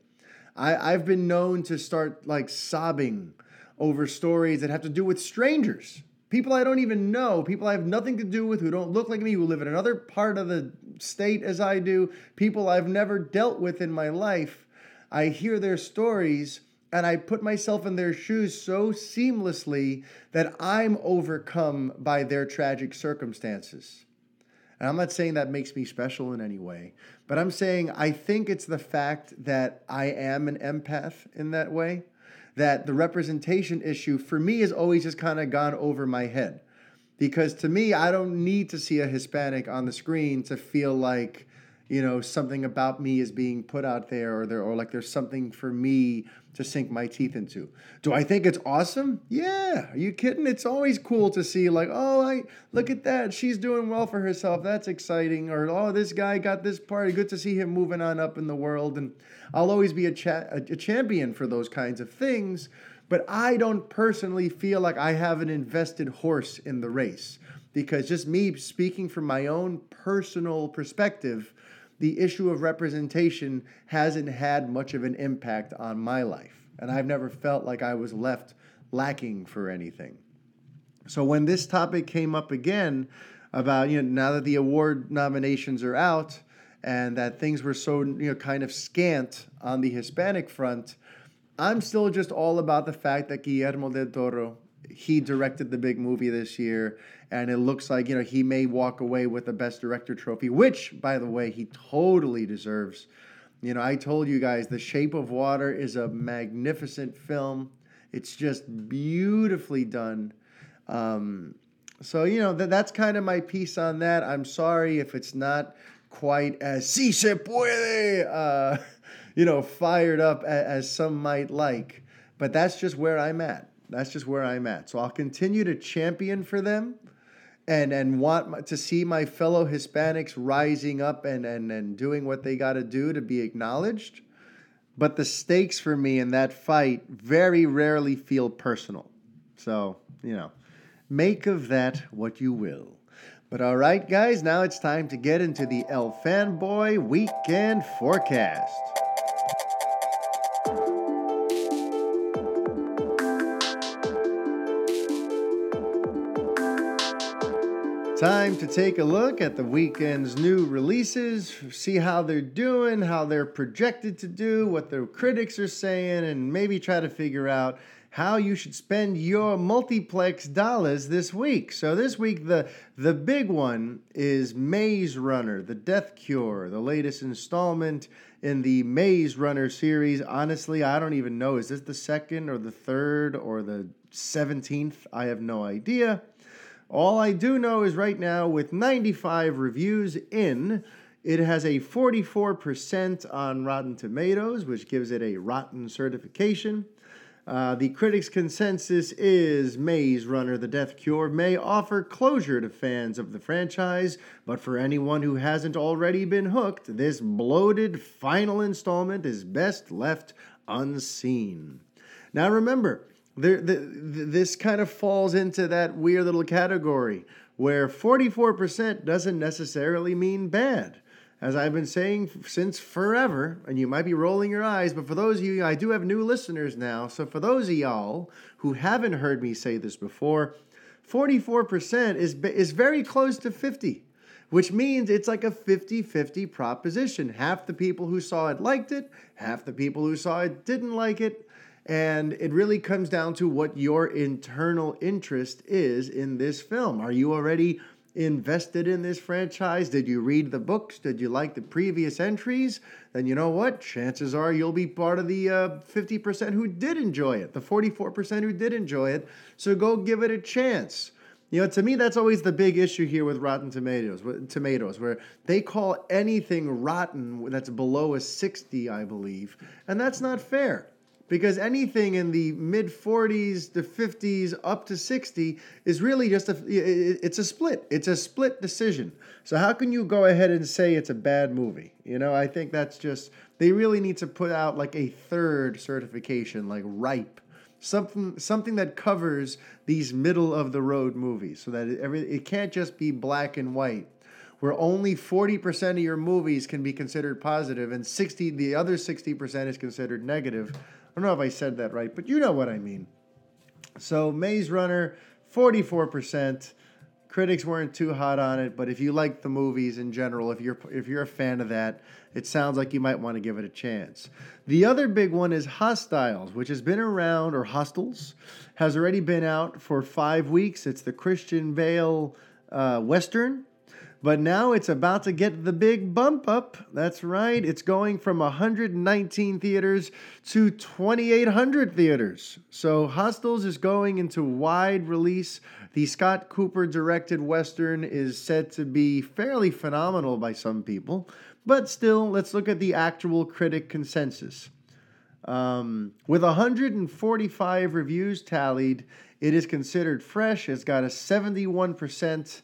I, I've been known to start like sobbing over stories that have to do with strangers, people I don't even know, people I have nothing to do with, who don't look like me, who live in another part of the state as I do, people I've never dealt with in my life. I hear their stories and I put myself in their shoes so seamlessly that I'm overcome by their tragic circumstances. And I'm not saying that makes me special in any way, but I'm saying I think it's the fact that I am an empath in that way, that the representation issue for me has always just kind of gone over my head. because to me, I don't need to see a Hispanic on the screen to feel like you know something about me is being put out there or there or like there's something for me to sink my teeth into. Do i think it's awesome? Yeah. Are you kidding? It's always cool to see like oh i look at that. She's doing well for herself. That's exciting. Or oh this guy got this party. Good to see him moving on up in the world. And i'll always be a, cha- a champion for those kinds of things. But i don't personally feel like i have an invested horse in the race because just me speaking from my own personal perspective the issue of representation hasn't had much of an impact on my life. And I've never felt like I was left lacking for anything. So when this topic came up again about, you know, now that the award nominations are out and that things were so, you know, kind of scant on the Hispanic front, I'm still just all about the fact that Guillermo del Toro he directed the big movie this year, and it looks like you know he may walk away with the best director trophy, which, by the way, he totally deserves. You know, I told you guys, The Shape of Water is a magnificent film. It's just beautifully done. Um, so you know that that's kind of my piece on that. I'm sorry if it's not quite as si se puede, uh, (laughs) you know, fired up as some might like, but that's just where I'm at. That's just where I'm at. So I'll continue to champion for them and and want to see my fellow Hispanics rising up and and, and doing what they got to do to be acknowledged. But the stakes for me in that fight very rarely feel personal. So, you know, make of that what you will. But all right, guys, now it's time to get into the El Fanboy Weekend Forecast. Time to take a look at the weekend's new releases, see how they're doing, how they're projected to do, what the critics are saying, and maybe try to figure out how you should spend your multiplex dollars this week. So this week the the big one is Maze Runner: The Death Cure, the latest installment in the Maze Runner series. Honestly, I don't even know is this the second or the third or the 17th? I have no idea. All I do know is right now, with 95 reviews in, it has a 44% on Rotten Tomatoes, which gives it a rotten certification. Uh, the critics' consensus is Maze Runner The Death Cure may offer closure to fans of the franchise, but for anyone who hasn't already been hooked, this bloated final installment is best left unseen. Now remember, there, the, this kind of falls into that weird little category where 44% doesn't necessarily mean bad. As I've been saying since forever, and you might be rolling your eyes, but for those of you, I do have new listeners now. So for those of y'all who haven't heard me say this before, 44% is, is very close to 50, which means it's like a 50 50 proposition. Half the people who saw it liked it, half the people who saw it didn't like it. And it really comes down to what your internal interest is in this film. Are you already invested in this franchise? Did you read the books? Did you like the previous entries? Then you know what? Chances are you'll be part of the uh, 50% who did enjoy it, the 44% who did enjoy it. So go give it a chance. You know, to me, that's always the big issue here with Rotten Tomatoes, tomatoes, where they call anything rotten that's below a 60, I believe, and that's not fair because anything in the mid 40s to 50s up to 60 is really just a it's a split. It's a split decision. So how can you go ahead and say it's a bad movie? You know i think that's just they really need to put out like a third certification like ripe. Something something that covers these middle of the road movies so that it, every, it can't just be black and white where only 40% of your movies can be considered positive and 60 the other 60% is considered negative don't know if I said that right, but you know what I mean. So Maze Runner, 44%. Critics weren't too hot on it, but if you like the movies in general, if you're if you're a fan of that, it sounds like you might want to give it a chance. The other big one is Hostiles, which has been around, or Hostels, has already been out for five weeks. It's the Christian Bale uh, Western But now it's about to get the big bump up. That's right. It's going from 119 theaters to 2,800 theaters. So Hostels is going into wide release. The Scott Cooper directed Western is said to be fairly phenomenal by some people. But still, let's look at the actual critic consensus. Um, with 145 reviews tallied, it is considered fresh. It's got a 71%.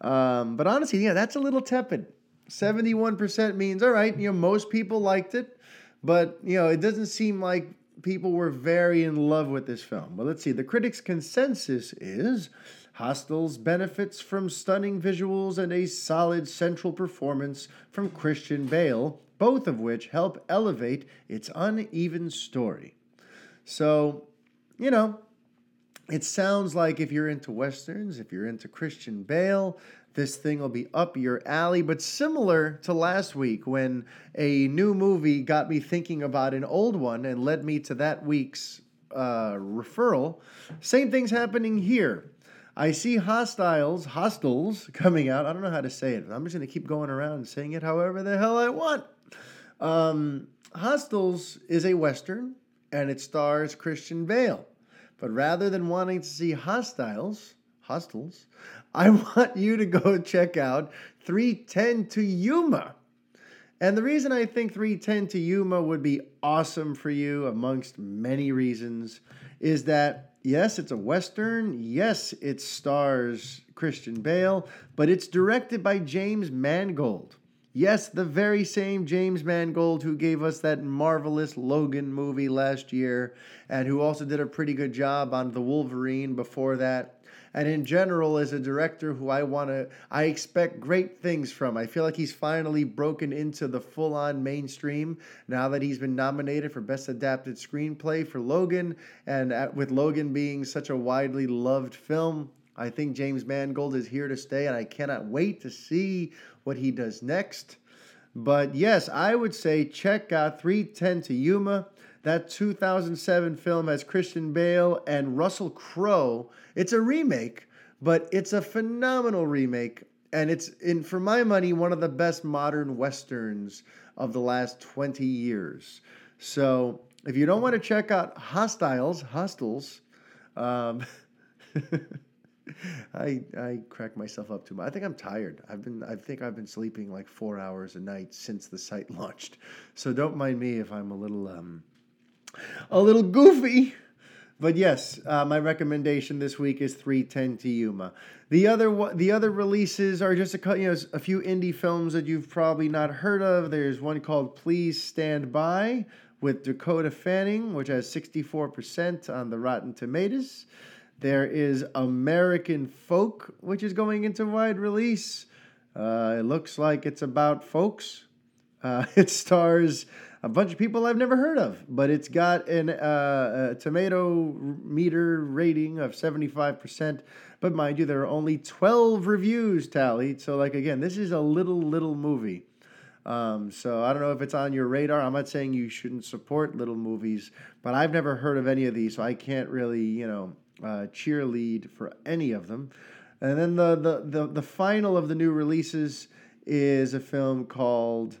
Um, but honestly, yeah, that's a little tepid. 71% means, all right, you know, most people liked it, but, you know, it doesn't seem like people were very in love with this film. But let's see. The critics' consensus is Hostiles benefits from stunning visuals and a solid central performance from Christian Bale, both of which help elevate its uneven story. So, you know, it sounds like if you're into westerns, if you're into Christian Bale, this thing will be up your alley. But similar to last week when a new movie got me thinking about an old one and led me to that week's uh, referral, same thing's happening here. I see hostiles, hostiles coming out. I don't know how to say it. I'm just going to keep going around and saying it however the hell I want. Um, Hostiles is a Western and it stars Christian Bale. But rather than wanting to see Hostiles, Hostiles, I (laughs) want you to go check out 310 to Yuma. And the reason I think 310 to Yuma would be awesome for you, amongst many reasons, is that yes, it's a Western. Yes, it stars Christian Bale, but it's directed by James Mangold. Yes, the very same James Mangold who gave us that marvelous Logan movie last year and who also did a pretty good job on The Wolverine before that. And in general, as a director who I want to, I expect great things from. I feel like he's finally broken into the full on mainstream now that he's been nominated for Best Adapted Screenplay for Logan. And with Logan being such a widely loved film, I think James Mangold is here to stay, and I cannot wait to see what he does next. But yes, I would say check out 310 to Yuma. That 2007 film has Christian Bale and Russell Crowe. It's a remake, but it's a phenomenal remake. And it's, in for my money, one of the best modern westerns of the last 20 years. So if you don't want to check out Hostiles, Hostiles, um, (laughs) I I crack myself up too much. I think I'm tired. I've been I think I've been sleeping like four hours a night since the site (laughs) launched. So don't mind me if I'm a little um a little goofy. But yes, uh, my recommendation this week is 310 to Yuma. The other the other releases are just a you know a few indie films that you've probably not heard of. There's one called Please Stand By with Dakota Fanning, which has 64% on the Rotten Tomatoes. There is American Folk, which is going into wide release. Uh, it looks like it's about folks. Uh, (laughs) it stars a bunch of people I've never heard of, but it's got an, uh, a tomato meter rating of 75%. But mind you, there are only 12 reviews tallied. So, like, again, this is a little, little movie. Um, so I don't know if it's on your radar. I'm not saying you shouldn't support little movies, but I've never heard of any of these, so I can't really, you know, uh, cheerlead for any of them. And then the, the, the, the final of the new releases is a film called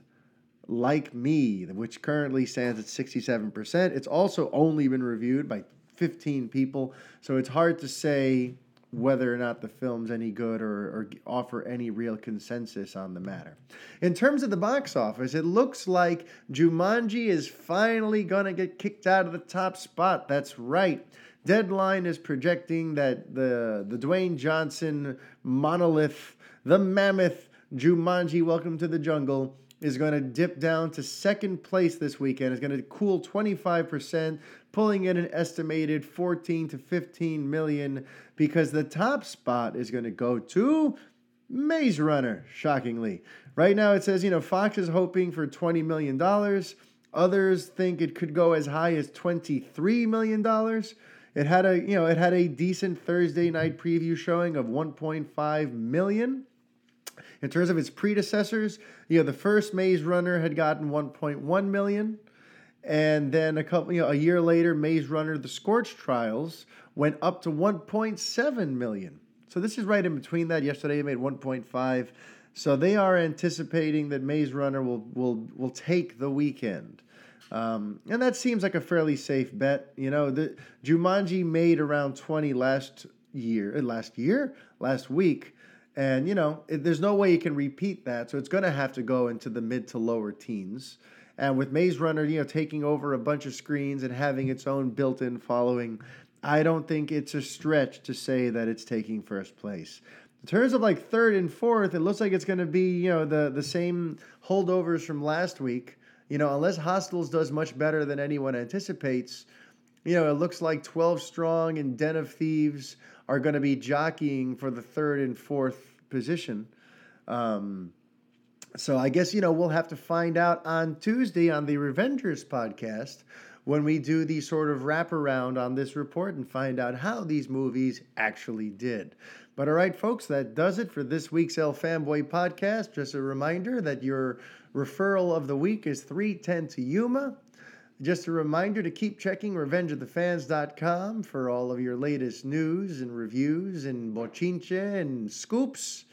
Like Me, which currently stands at 67%. It's also only been reviewed by 15 people, so it's hard to say whether or not the film's any good or, or offer any real consensus on the matter. In terms of the box office, it looks like Jumanji is finally going to get kicked out of the top spot. That's right. Deadline is projecting that the the Dwayne Johnson monolith, the mammoth Jumanji Welcome to the Jungle is going to dip down to second place this weekend. It's going to cool 25%, pulling in an estimated 14 to 15 million because the top spot is going to go to Maze Runner, shockingly. Right now it says, you know, Fox is hoping for $20 million. Others think it could go as high as $23 million. It had a you know it had a decent Thursday night preview showing of 1.5 million. In terms of its predecessors, you know the first Maze Runner had gotten 1.1 million, and then a couple you know a year later, Maze Runner: The Scorch Trials went up to 1.7 million. So this is right in between that. Yesterday it made 1.5. So they are anticipating that Maze Runner will will will take the weekend. Um, and that seems like a fairly safe bet. You know, the Jumanji made around 20 last year, uh, last year, last week. And, you know, it, there's no way you can repeat that. So it's going to have to go into the mid to lower teens. And with Maze Runner, you know, taking over a bunch of screens and having its own built in following, I don't think it's a stretch to say that it's taking first place. In terms of like third and fourth, it looks like it's going to be, you know, the, the same holdovers from last week. You know, unless Hostiles does much better than anyone anticipates, you know, it looks like 12 Strong and Den of Thieves are going to be jockeying for the third and fourth position. Um, so I guess, you know, we'll have to find out on Tuesday on the Revengers podcast when we do the sort of wraparound on this report and find out how these movies actually did. But all right, folks, that does it for this week's El Fanboy podcast. Just a reminder that your referral of the week is 310 to Yuma. Just a reminder to keep checking revengeofthefans.com for all of your latest news and reviews and bochinche and scoops.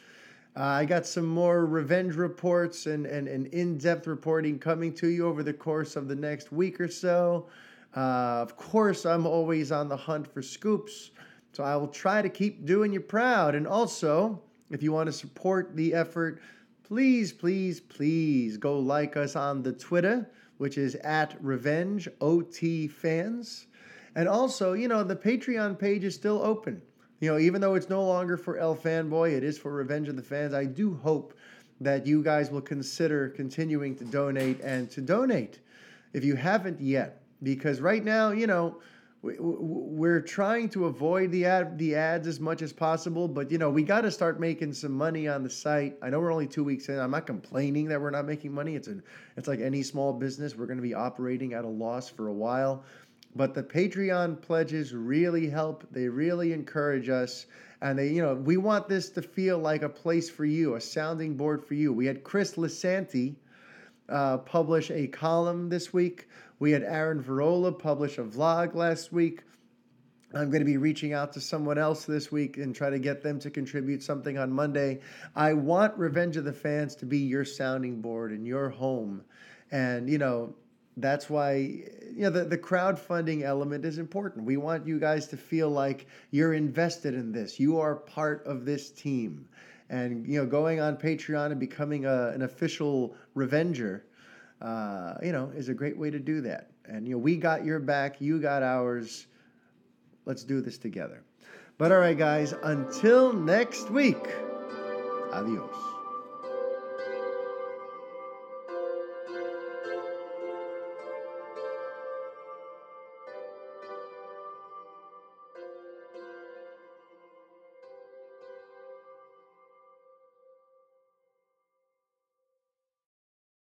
Uh, I got some more revenge reports and, and, and in depth reporting coming to you over the course of the next week or so. Uh, of course, I'm always on the hunt for scoops, so I will try to keep doing you proud. And also, if you want to support the effort, please, please, please go like us on the Twitter which is at Revenge OT Fans. And also, you know, the Patreon page is still open. You know, even though it's no longer for El Fanboy, it is for Revenge of the Fans. I do hope that you guys will consider continuing to donate and to donate if you haven't yet. Because right now, you know, we're trying to avoid the ad the ads as much as possible but you know we got to start making some money on the site. I know we're only two weeks in. I'm not complaining that we're not making money. It's an it's like any small business. We're going to be operating at a loss for a while. But the patreon pledges really help. They really encourage us. And they you know we want this to feel like a place for you a sounding board for you. We had chris lisanti uh, publish a column this week we had Aaron Verola publish a vlog last week. I'm going to be reaching out to someone else this week and try to get them to contribute something on Monday. I want Revenge of the Fans to be your sounding board and your home. And, you know, that's why you know the, the crowdfunding element is important. We want you guys to feel like you're invested in this. You are part of this team. And you know, going on Patreon and becoming a, an official Revenger uh, you know, is a great way to do that. And, you know, we got your back, you got ours. Let's do this together. But all right, guys, until next week, adios.